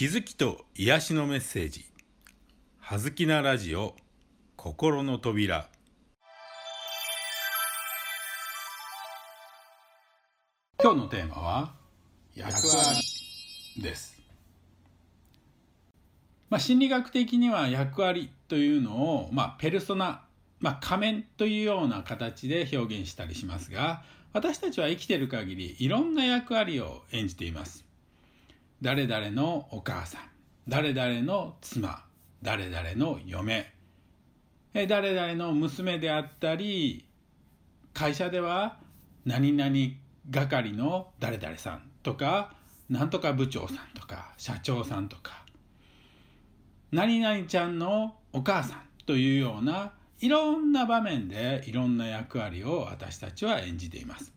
気づきと癒しのメッセージ「はずきなラジオ心の扉」今日のテーマは役割です、まあ、心理学的には役割というのを、まあ、ペルソナ、まあ、仮面というような形で表現したりしますが私たちは生きている限りいろんな役割を演じています。誰々のお母さん。誰々の妻。誰々の嫁。誰々の娘であったり会社では何々係の誰々さんとかなんとか部長さんとか社長さんとか何々ちゃんのお母さんというようないろんな場面でいろんな役割を私たちは演じています。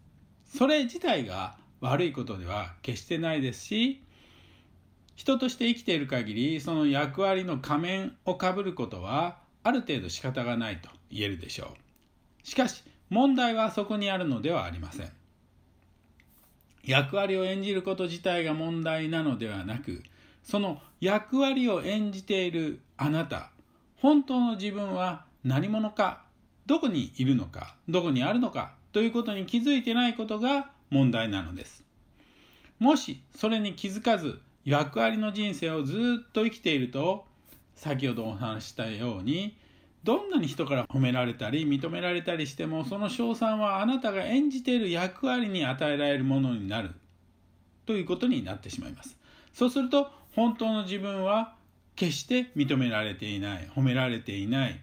それ自体が悪いことでは決してないですし人として生きている限りその役割の仮面をかぶることはある程度仕方がないと言えるでしょう。しかし問題はそこにあるのではありません。役割を演じること自体が問題なのではなくその役割を演じているあなた本当の自分は何者かどこにいるのかどこにあるのかということに気づいてないことが問題なのですもしそれに気づかず役割の人生をずっと生きていると先ほどお話したようにどんなに人から褒められたり認められたりしてもその称賛はあなたが演じている役割に与えられるものになる。ということになってしまいます。そうすると本当の自分は決して認められていない褒められていない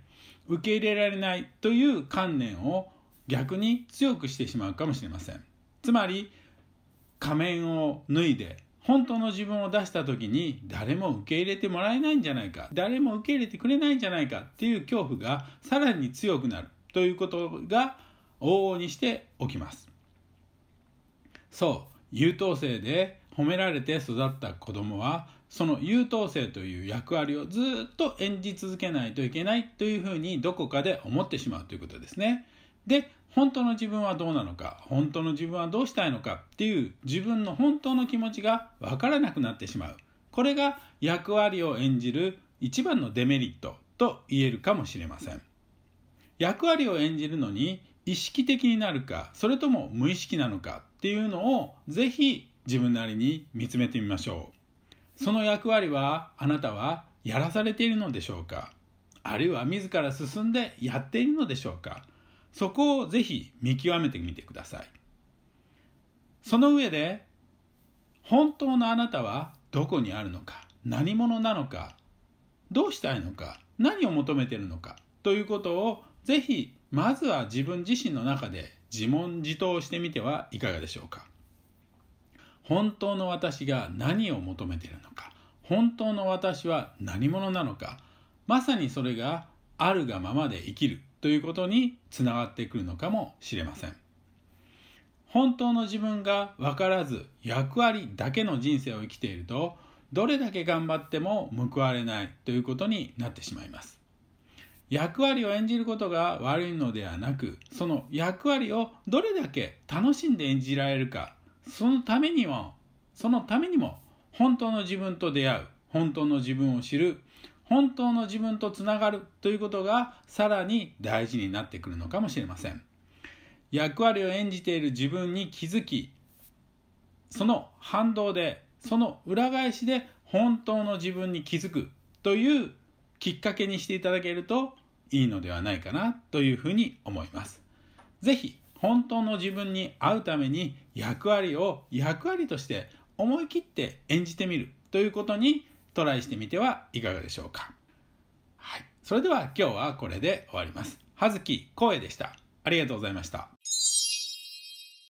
受け入れられないという観念を逆に強くしてしまうかもしれません。つまり仮面を脱いで本当の自分を出した時に誰も受け入れてもらえないんじゃないか誰も受け入れてくれないんじゃないかっていう恐怖がさらに強くなるということが往々にして起きますそう優等生で褒められて育った子供はその優等生という役割をずっと演じ続けないといけないというふうにどこかで思ってしまうということですね。で本当の自分はどうなのか本当の自分はどうしたいのかっていう自分の本当の気持ちが分からなくなってしまう。これが役割を演じる一番のデメリットと言えるかもしれません。役割を演じるのに意識的になるかそれとも無意識なのかっていうのをぜひ自分なりに見つめてみましょう。その役割はあなたはやらされているのでしょうか？あるいは自ら進んでやっているのでしょうか？そこをぜひ見極めてみてください。その上で本当のあなたはどこにあるのか何者なのかどうしたいのか何を求めているのかということをぜひまずは自分自身の中で自問自答してみてはいかがでしょうか。本当の私が何を求めているのか本当の私は何者なのかまさにそれがあるがままで生きるということにつながってくるのかもしれません。本当の自分が分からず役割だけの人生を生きているとどれだけ頑張っても報われないということになってしまいます。役割を演じることが悪いのではなくその役割をどれだけ楽しんで演じられるかそのためにもそのためにも本当の自分と出会う本当の自分を知る本当の自分とつながるということがさらに大事になってくるのかもしれません。役割を演じている自分に気づきその反動でその裏返しで本当の自分に気づくというきっかけにしていただけるといいのではないかなというふうに思います。是非本当の自分に会うために役割を役割として思い切って演じてみるということにトライしてみてはいかがでしょうか。はい。それでは今日はこれで終わります。葉月光栄でした。ありがとうございました。